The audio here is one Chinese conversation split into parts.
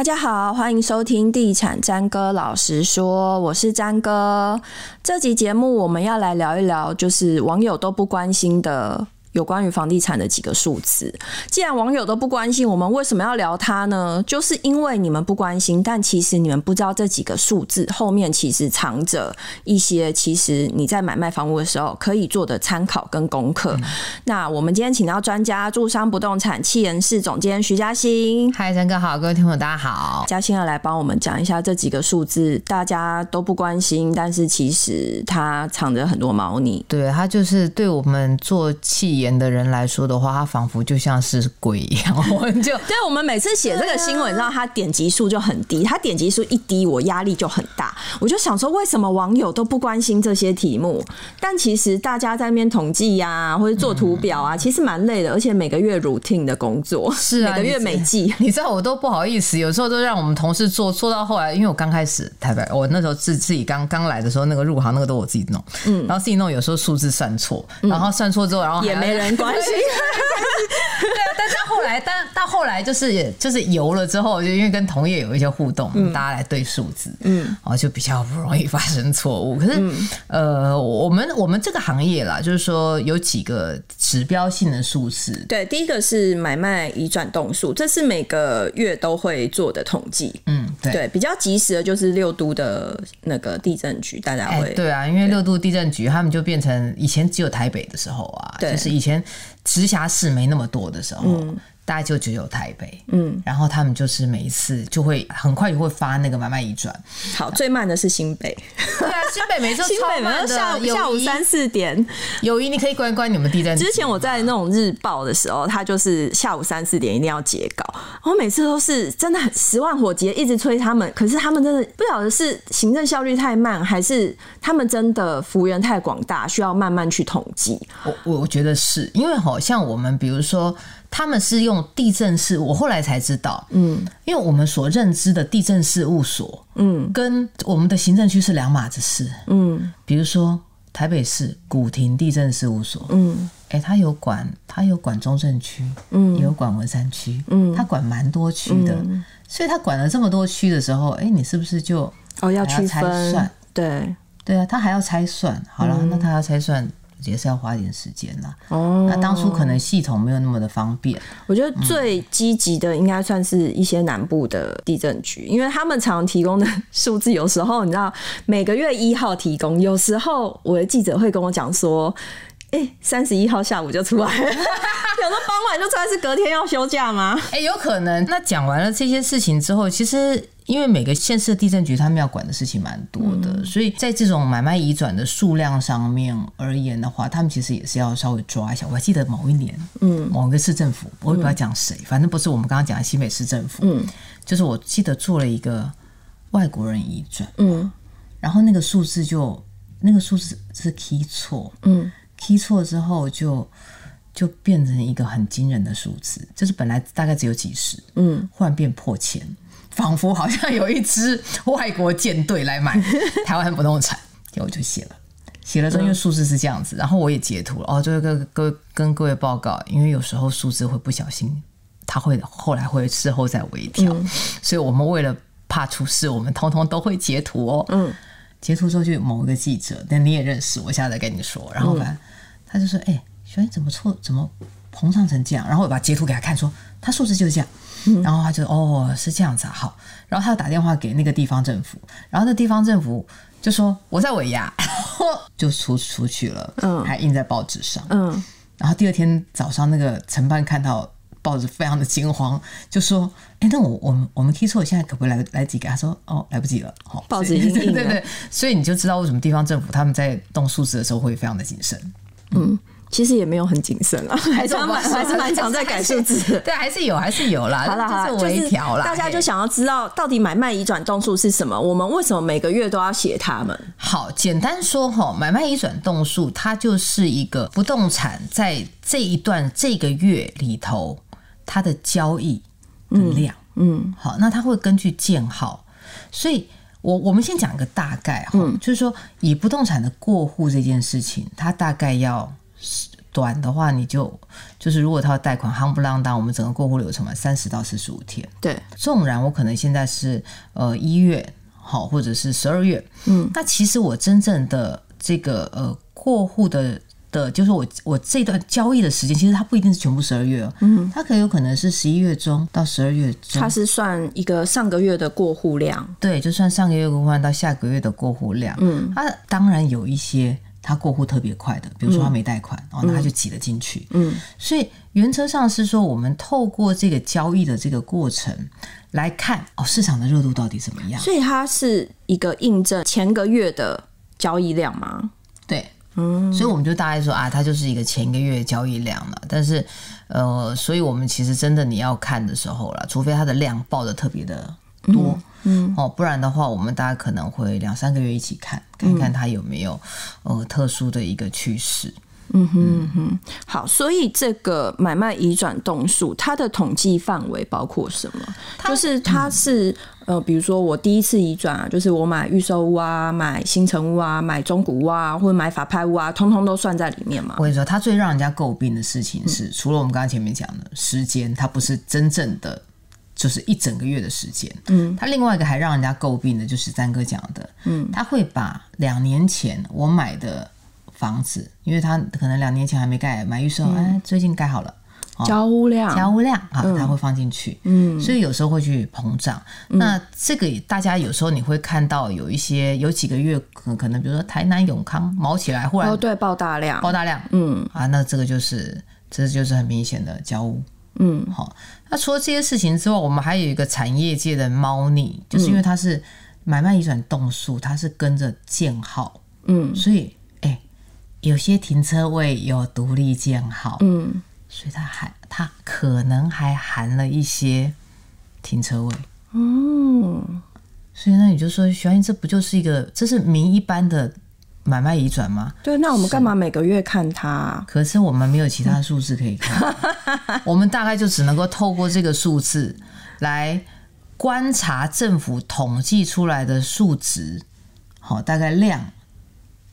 大家好，欢迎收听《地产詹哥老实说》，我是詹哥。这集节目我们要来聊一聊，就是网友都不关心的。有关于房地产的几个数字，既然网友都不关心，我们为什么要聊它呢？就是因为你们不关心，但其实你们不知道这几个数字后面其实藏着一些，其实你在买卖房屋的时候可以做的参考跟功课。嗯、那我们今天请到专家，住商不动产气研室总监徐嘉欣。嗨，陈哥好，各位听众大家好。嘉欣要来帮我们讲一下这几个数字，大家都不关心，但是其实它藏着很多猫腻。对，它就是对我们做企。演的人来说的话，他仿佛就像是鬼一样。我们就对，我们每次写这个新闻，你知道他点击数就很低，他点击数一低，我压力就很大。我就想说，为什么网友都不关心这些题目？但其实大家在那边统计呀，或者做图表啊，其实蛮累的，而且每个月 routine 的工作是啊，每个月每季，你知道我都不好意思，有时候都让我们同事做，做到后来，因为我刚开始台北，我那时候自自己刚刚来的时候，那个入行那个都我自己弄，嗯，然后自己弄，有时候数字算错，然后算错之后，然后也没。没人关心，后来，但到后来就是就是游了之后，就因为跟同业有一些互动，嗯、大家来对数字，嗯，然后就比较不容易发生错误。可是，嗯、呃，我们我们这个行业啦，就是说有几个指标性的数字，对，第一个是买卖移转动数，这是每个月都会做的统计，嗯，对，对，比较及时的就是六都的那个地震局，大家会、欸、对啊，因为六都地震局他们就变成以前只有台北的时候啊，就是以以前直辖市没那么多的时候。嗯大概就只有台北，嗯，然后他们就是每一次就会很快就会发那个买卖移转。好，最慢的是新北，对啊，新北每次 超慢的，下午下午三四点。友谊，你可以关关你们地震。之前我在那种日报的时候，他就是下午三四点一定要截稿，我每次都是真的很十万火急，一直催他们。可是他们真的不晓得是行政效率太慢，还是他们真的幅员太广大，需要慢慢去统计。我我我觉得是因为好像我们比如说。他们是用地震事，我后来才知道，嗯，因为我们所认知的地震事务所，嗯，跟我们的行政区是两码子事，嗯，比如说台北市古亭地震事务所，嗯，哎、欸，他有管，他有管中正区，嗯，也有管文山区，嗯，他管蛮多区的，嗯、所以他管了这么多区的时候，哎、欸，你是不是就哦要去拆算？对，对啊，他还要拆算，好了，嗯、那他要拆算。也是要花一点时间啦。哦，那当初可能系统没有那么的方便。我觉得最积极的应该算是一些南部的地震局，因为他们常提供的数字，有时候你知道每个月一号提供，有时候我的记者会跟我讲说，哎，三十一号下午就出来了，有时候傍晚就出来，是隔天要休假吗？哎，有可能。那讲完了这些事情之后，其实。因为每个县市的地震局他们要管的事情蛮多的，嗯、所以在这种买卖移转的数量上面而言的话，他们其实也是要稍微抓一下。我还记得某一年，嗯，某一个市政府，我也不知道讲谁，嗯、反正不是我们刚刚讲的新北市政府，嗯，就是我记得做了一个外国人移转，嗯，然后那个数字就那个数字是 key 错，嗯，key 错之后就就变成一个很惊人的数字，就是本来大概只有几十，嗯，忽然变破千。仿佛好像有一支外国舰队来买台湾不动产，结果我就写了，写了之后因为数字是这样子，然后我也截图了哦，就是跟各跟各位报告，因为有时候数字会不小心，他会后来会事后再微调，嗯、所以我们为了怕出事，我们通通都会截图哦。嗯，截图之后就有某一个记者，但你也认识，我现在再跟你说，然后反正他就说：“哎、欸，小英怎么错？怎么膨胀成这样？”然后我把截图给他看，说他数字就是这样。然后他就哦，是这样子啊，好，然后他又打电话给那个地方政府，然后那地方政府就说我在尾牙，就出出去了，嗯，还印在报纸上，嗯，然后第二天早上那个承办看到报纸非常的惊慌，就说，哎，那我我们我们 key 错，现在可不可以来来几个？他说哦，来不及了，好，报纸 对对对，所以你就知道为什么地方政府他们在动数字的时候会非常的谨慎，嗯。其实也没有很谨慎啊，还是蛮还是蛮常在改数字。对，还是有，还是有啦。好啦就是微调啦。大家就想要知道到底买卖移转动数是什么？我们为什么每个月都要写它们？好，简单说哈，买卖移转动数它就是一个不动产在这一段这个月里头它的交易的量。嗯，嗯好，那它会根据建号，所以我我们先讲个大概哈，嗯、就是说以不动产的过户这件事情，它大概要。短的话，你就就是如果他要贷款，夯不啷当，我们整个过户流程嘛，三十到四十五天。对，纵然我可能现在是呃一月好，或者是十二月，嗯，那其实我真正的这个呃过户的的，就是我我这段交易的时间，其实它不一定是全部十二月，嗯，它可有可能是十一月中到十二月中，它是算一个上个月的过户量，对，就算上个月过户到下个月的过户量，嗯，它当然有一些。他过户特别快的，比如说他没贷款，嗯、然后那他就挤了进去。嗯，所以原则上是说，我们透过这个交易的这个过程来看，哦，市场的热度到底怎么样？所以它是一个印证前个月的交易量吗？对，嗯，所以我们就大概说啊，它就是一个前一个月的交易量了。但是，呃，所以我们其实真的你要看的时候了，除非它的量爆的特别的多。嗯嗯，哦，不然的话，我们大家可能会两三个月一起看，看看它有没有呃特殊的一个趋势。嗯哼嗯哼，好，所以这个买卖移转动数，它的统计范围包括什么？就是它是呃，比如说我第一次移转啊，就是我买预售屋啊，买新城屋啊，买中古屋啊，或者买法拍屋啊，通通都算在里面嘛。我跟你说，它最让人家诟病的事情是，嗯、除了我们刚刚前面讲的时间，它不是真正的。就是一整个月的时间，嗯，他另外一个还让人家诟病的，就是三哥讲的，嗯，他会把两年前我买的房子，因为他可能两年前还没盖，买预售，哎、嗯，最近盖好了，交屋量，交屋量啊，他会放进去，嗯，所以有时候会去膨胀。嗯、那这个大家有时候你会看到有一些有几个月可可能，比如说台南永康毛起来，忽然哦对，爆大量，爆大量，嗯。啊，那这个就是这就是很明显的交屋。嗯，好。那除了这些事情之外，我们还有一个产业界的猫腻，就是因为它是买卖移转动数，它是跟着建号，嗯，所以哎、欸，有些停车位有独立建号，嗯，所以它还它可能还含了一些停车位，嗯，所以那你就说，小英，这不就是一个，这是民一般的。买卖移转吗？对，那我们干嘛每个月看它啊？可是我们没有其他数字可以看，我们大概就只能够透过这个数字来观察政府统计出来的数值，好，大概量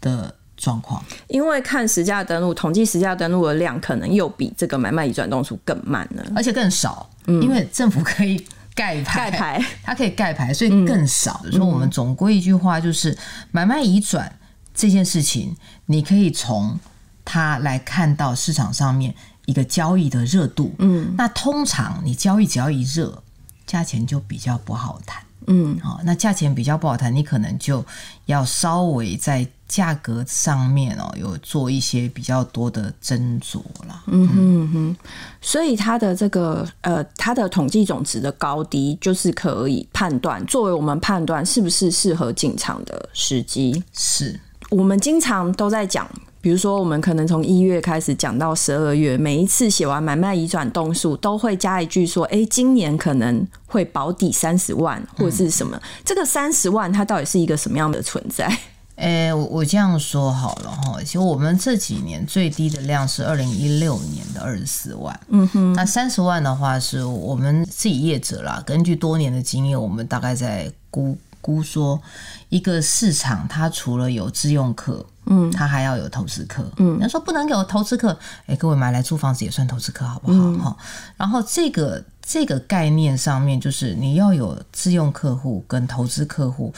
的状况。因为看实价登录，统计实价登录的量可能又比这个买卖移转动数更慢呢，而且更少。嗯，因为政府可以盖牌，盖牌，它可以盖牌，所以更少。所以我们总归一句话就是买卖移转。这件事情，你可以从它来看到市场上面一个交易的热度。嗯，那通常你交易只要一热，价钱就比较不好谈。嗯，好，那价钱比较不好谈，你可能就要稍微在价格上面哦，有做一些比较多的斟酌了。嗯哼哼，所以它的这个呃，它的统计总值的高低，就是可以判断，作为我们判断是不是适合进场的时机。是。我们经常都在讲，比如说，我们可能从一月开始讲到十二月，每一次写完买卖移转动数，都会加一句说：“哎，今年可能会保底三十万，或者是什么？”嗯、这个三十万，它到底是一个什么样的存在？哎，我我这样说好了哈，其实我们这几年最低的量是二零一六年的二十四万，嗯哼，那三十万的话，是我们自己业者啦，根据多年的经验，我们大概在估。估说，一个市场它除了有自用客，嗯，它还要有投资客，嗯，人家说不能给我投资客，哎，各位买来租房子也算投资客好不好？哈、嗯，然后这个这个概念上面，就是你要有自用客户跟投资客户，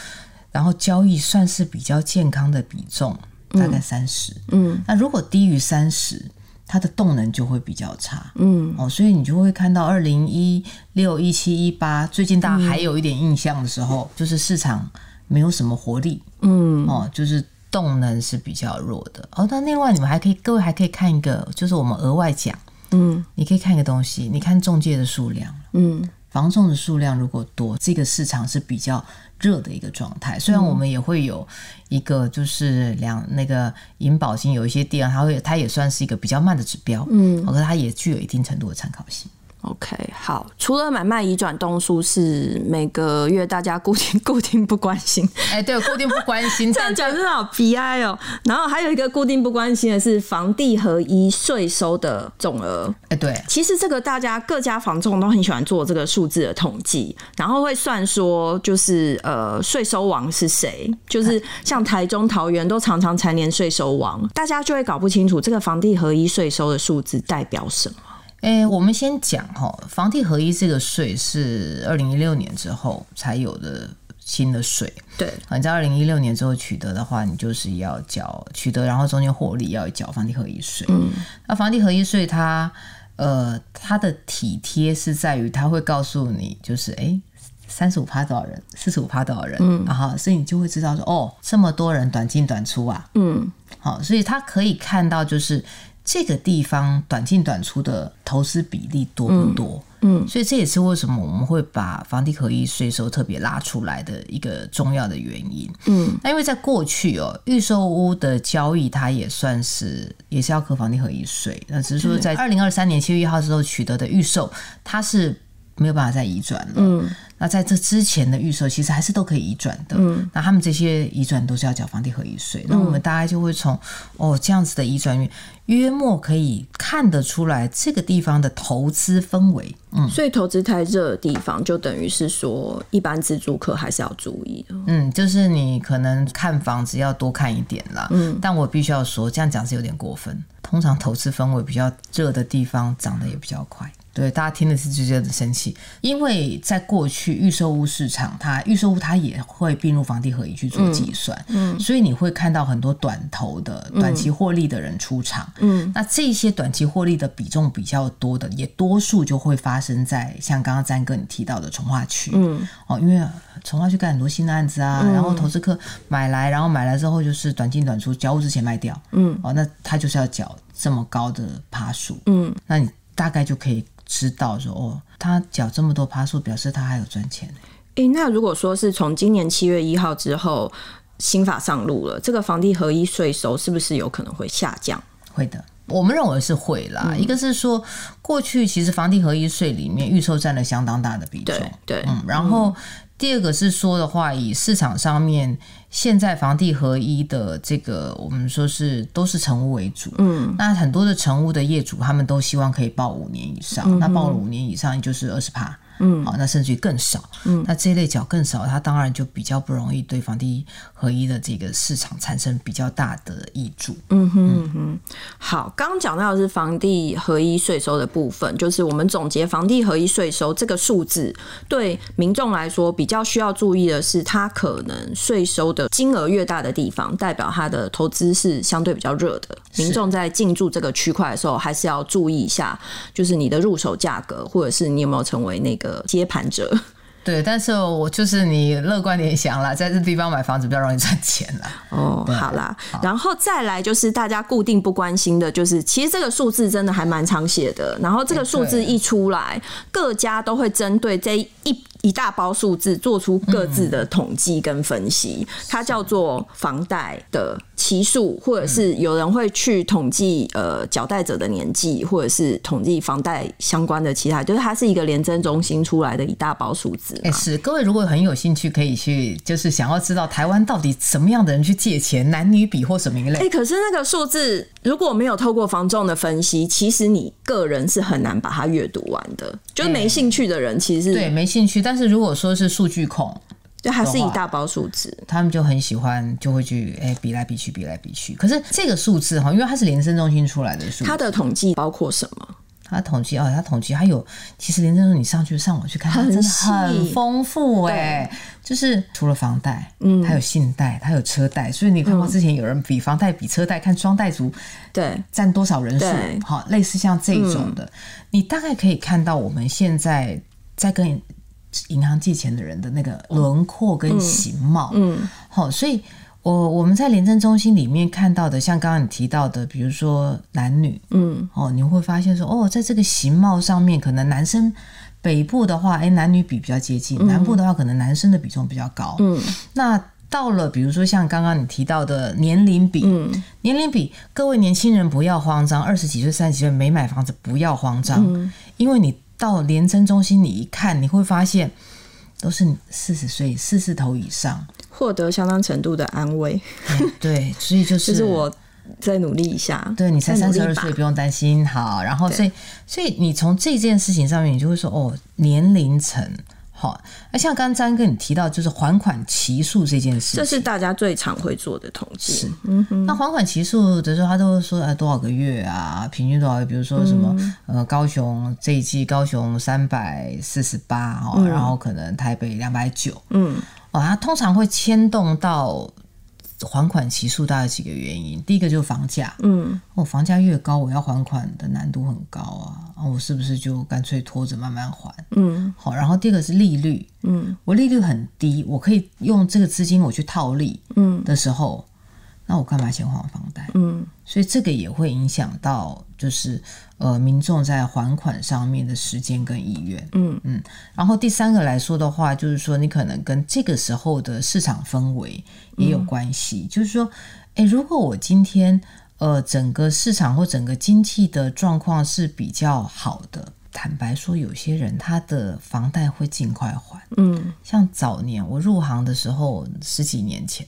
然后交易算是比较健康的比重，大概三十，嗯，那如果低于三十。它的动能就会比较差，嗯，哦，所以你就会看到二零一六、一七、一八，最近大家还有一点印象的时候，嗯、就是市场没有什么活力，嗯，哦，就是动能是比较弱的。哦，但另外你们还可以，各位还可以看一个，就是我们额外讲，嗯，你可以看一个东西，你看中介的数量，嗯，房仲的数量如果多，这个市场是比较。热的一个状态，虽然我们也会有一个就是两那个银保金有一些地方，它会它也算是一个比较慢的指标，嗯，可是它也具有一定程度的参考性。OK，好。除了买卖移转动数是每个月大家固定 固定不关心，哎、欸，对，固定不关心，这样讲真的好悲哀哦。然后还有一个固定不关心的是房地合一税收的总额。哎、欸，对，其实这个大家各家房仲都很喜欢做这个数字的统计，然后会算说就是呃税收王是谁，就是像台中、桃园都常常蝉联税收王，大家就会搞不清楚这个房地合一税收的数字代表什么。哎、欸，我们先讲哈，房地合一这个税是二零一六年之后才有的新的税。对，你在二零一六年之后取得的话，你就是要缴取得，然后中间获利要缴房地合一税。嗯，那房地合一税它呃它的体贴是在于它会告诉你，就是哎三十五趴多少人，四十五趴多少人，嗯，然后所以你就会知道说哦这么多人短进短出啊，嗯，好，所以他可以看到就是。这个地方短进短出的投资比例多不多？嗯，嗯，所以这也是为什么我们会把房地合一税收特别拉出来的一个重要的原因。嗯，那因为在过去哦，预售屋的交易它也算是也是要扣房地合一税，那只是说在二零二三年七月一号之后取得的预售，它是没有办法再移转了。嗯。那在这之前的预售，其实还是都可以移转的。嗯，那他们这些移转都是要缴房地合一税。那我们大概就会从哦这样子的移转约莫可以看得出来这个地方的投资氛围。嗯，所以投资太热的地方，就等于是说一般自住客还是要注意的。嗯，就是你可能看房子要多看一点啦。嗯，但我必须要说，这样讲是有点过分。通常投资氛围比较热的地方，涨得也比较快。对，大家听的是就觉得生气，因为在过去预售屋市场，它预售屋它也会并入房地合一去做计算，嗯，嗯，所以你会看到很多短投的、短期获利的人出场，嗯，那这些短期获利的比重比较多的，也多数就会发生在像刚刚詹哥你提到的从化区，嗯，哦，因为从化区盖很多新的案子啊，嗯、然后投资客买来，然后买来之后就是短进短出，交屋之前卖掉，嗯，哦，那他就是要缴这么高的趴数，嗯，那你大概就可以。知道说哦，他缴这么多趴数，表示他还有赚钱。诶、欸，那如果说是从今年七月一号之后新法上路了，这个房地合一税收是不是有可能会下降？会的，我们认为是会啦。嗯、一个是说，过去其实房地合一税里面预售占了相当大的比重，对，对嗯，然后。嗯第二个是说的话，以市场上面现在房地合一的这个，我们说是都是成屋为主，嗯，那很多的成屋的业主，他们都希望可以报五年以上，嗯、那报了五年以上，就是二十趴。嗯，好，那甚至于更少，嗯，那这一类缴更少，它当然就比较不容易对房地合一的这个市场产生比较大的益助。嗯哼嗯哼，好，刚刚讲到的是房地合一税收的部分，就是我们总结房地合一税收这个数字，对民众来说比较需要注意的是，它可能税收的金额越大的地方，代表它的投资是相对比较热的。民众在进驻这个区块的时候，还是要注意一下，就是你的入手价格，或者是你有没有成为那个。接盘者，对，但是我就是你乐观点想啦，在这地方买房子比较容易赚钱啦。哦，好啦，好，然后再来就是大家固定不关心的，就是其实这个数字真的还蛮常写的，然后这个数字一出来，各家都会针对这一。一大包数字做出各自的统计跟分析，嗯、它叫做房贷的期数，或者是有人会去统计呃缴贷者的年纪，或者是统计房贷相关的其他，就是它是一个廉政中心出来的一大包数字。哎，是各位如果很有兴趣，可以去就是想要知道台湾到底什么样的人去借钱，男女比或什么一类。哎，可是那个数字如果没有透过房仲的分析，其实你个人是很难把它阅读完的。就是没兴趣的人，其实是对没兴趣，但但是如果说是数据控，就，还是一大包数字，他们就很喜欢，就会去哎、欸、比来比去，比来比去。可是这个数字哈，因为它是联征中心出来的数字，它的统计包括什么？它统计哦，它统计还有，其实联征中心你上去上网去看，它真的很丰富哎，就是除了房贷，嗯，还有信贷，还有车贷，所以你看过之前有人比房贷比车贷，看双贷族对。占多少人数，好，类似像这种的。你大概可以看到我们现在在跟银行借钱的人的那个轮廓跟形貌，嗯，好，所以我我们在廉政中心里面看到的，像刚刚你提到的，比如说男女，嗯，哦，你会发现说，哦，在这个形貌上面，可能男生北部的话，哎，男女比比较接近，南部的话，可能男生的比重比较高，嗯，那。到了，比如说像刚刚你提到的年龄比，嗯、年龄比，各位年轻人不要慌张，二十几岁、三十几岁没买房子不要慌张，嗯、因为你到廉政中心，你一看，你会发现都是四十岁、四十头以上，获得相当程度的安慰。嗯、对，所以就是，就是我再努力一下。对，你才三十二岁，不用担心。好，然后所以，所以你从这件事情上面，你就会说，哦，年龄层。好，那像刚刚詹哥你提到，就是还款期数这件事，这是大家最常会做的统计。是，嗯哼。那还款期数的时候，他都会说，呃，多少个月啊？平均多少？比如说什么，嗯、呃，高雄这一季高雄三百四十八哦，然后可能台北两百九，嗯，哦，他通常会牵动到。还款期数大概几个原因，第一个就是房价，嗯，我、哦、房价越高，我要还款的难度很高啊，啊我是不是就干脆拖着慢慢还，嗯，好，然后第二个是利率，嗯，我利率很低，我可以用这个资金我去套利，嗯。的时候。嗯那我干嘛先还房贷？嗯，所以这个也会影响到，就是呃民众在还款上面的时间跟意愿。嗯嗯。然后第三个来说的话，就是说你可能跟这个时候的市场氛围也有关系。嗯、就是说，诶，如果我今天呃整个市场或整个经济的状况是比较好的，坦白说，有些人他的房贷会尽快还。嗯，像早年我入行的时候，十几年前。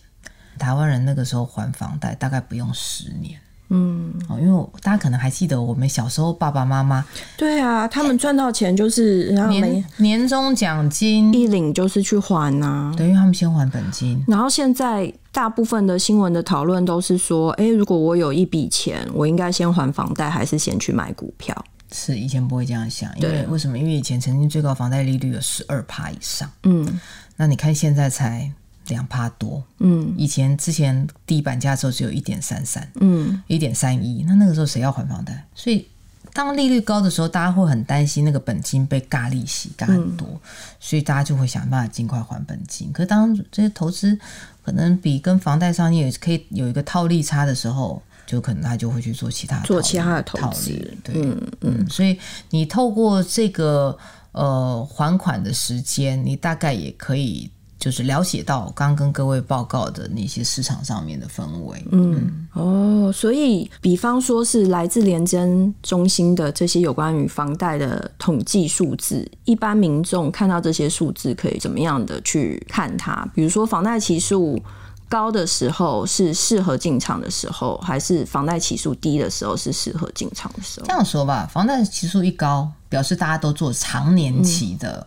台湾人那个时候还房贷大概不用十年，嗯，哦，因为大家可能还记得我们小时候爸爸妈妈，对啊，他们赚到钱就是然后年年终奖金一领就是去还呐、啊，等于他们先还本金。然后现在大部分的新闻的讨论都是说，哎，如果我有一笔钱，我应该先还房贷，还是先去买股票？是以前不会这样想，因为为什么？因为以前曾经最高房贷利率有十二趴以上，嗯，那你看现在才。两趴多，嗯，以前之前地板价的时候只有一点三三，嗯，一点三一，那那个时候谁要还房贷？所以当利率高的时候，大家会很担心那个本金被嘎利息嘎很多，嗯，所以大家就会想办法尽快还本金。可是当这些投资可能比跟房贷上你也可以有一个套利差的时候，就可能他就会去做其他做其他的投资，对，嗯嗯，所以你透过这个呃还款的时间，你大概也可以。就是了解到刚刚跟各位报告的那些市场上面的氛围，嗯，哦，所以比方说是来自联征中心的这些有关于房贷的统计数字，一般民众看到这些数字可以怎么样的去看它？比如说房贷期数高的时候是适合进场的时候，还是房贷期数低的时候是适合进场的时候？这样说吧，房贷期数一高，表示大家都做长年期的。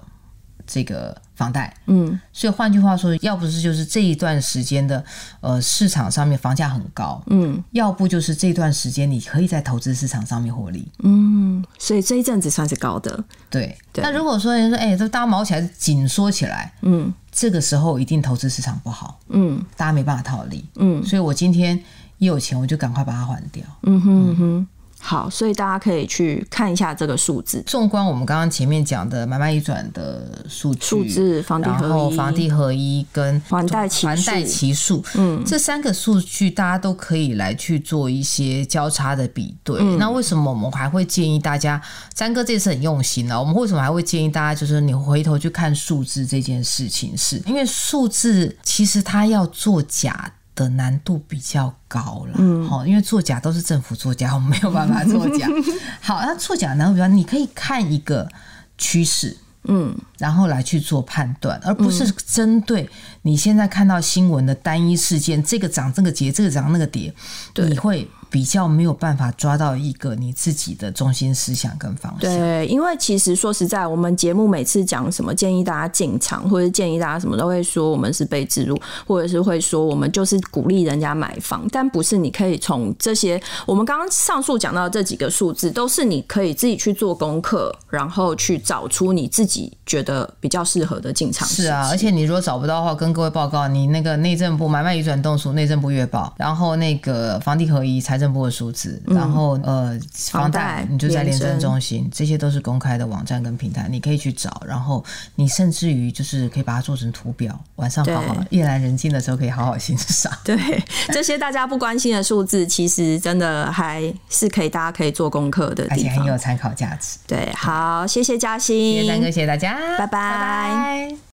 嗯这个房贷，嗯，所以换句话说，要不是就是这一段时间的呃市场上面房价很高，嗯，要不就是这段时间你可以在投资市场上面获利，嗯，所以这一阵子算是高的，对。对，那如果说人说，哎，这大家毛起来紧缩起来，嗯，这个时候一定投资市场不好，嗯，大家没办法套利，嗯，所以我今天一有钱我就赶快把它还掉，嗯哼嗯哼。好，所以大家可以去看一下这个数字。纵观我们刚刚前面讲的买卖一转的数数字，房地合一，然后房地合一跟还贷期还贷期数，嗯，这三个数据大家都可以来去做一些交叉的比对。嗯、那为什么我们还会建议大家？三哥这次很用心了。我们为什么还会建议大家？就是你回头去看数字这件事情是，是因为数字其实它要做假。的难度比较高了，嗯，好，因为作假都是政府作假，我们没有办法作假。好，那作假难度比较，你可以看一个趋势，嗯，然后来去做判断，而不是针对你现在看到新闻的单一事件，这个涨这个跌，这个涨那个跌，对，你会。比较没有办法抓到一个你自己的中心思想跟方向。对，因为其实说实在，我们节目每次讲什么建议大家进场，或者建议大家什么，都会说我们是被植入，或者是会说我们就是鼓励人家买房，但不是。你可以从这些我们刚刚上述讲到的这几个数字，都是你可以自己去做功课，然后去找出你自己觉得比较适合的进场。是啊，而且你如果找不到的话，跟各位报告，你那个内政部买卖移转动数内政部月报，然后那个房地合一财。政部的数字，然后呃，房贷你就在廉政中心，这些都是公开的网站跟平台，你可以去找。然后你甚至于就是可以把它做成图表，晚上好好夜阑人静的时候可以好好欣赏。对，这些大家不关心的数字，其实真的还是可以，大家可以做功课的地方，而且很有参考价值。对，好，谢谢嘉欣，谢谢丹哥，谢谢大家，拜拜。拜拜。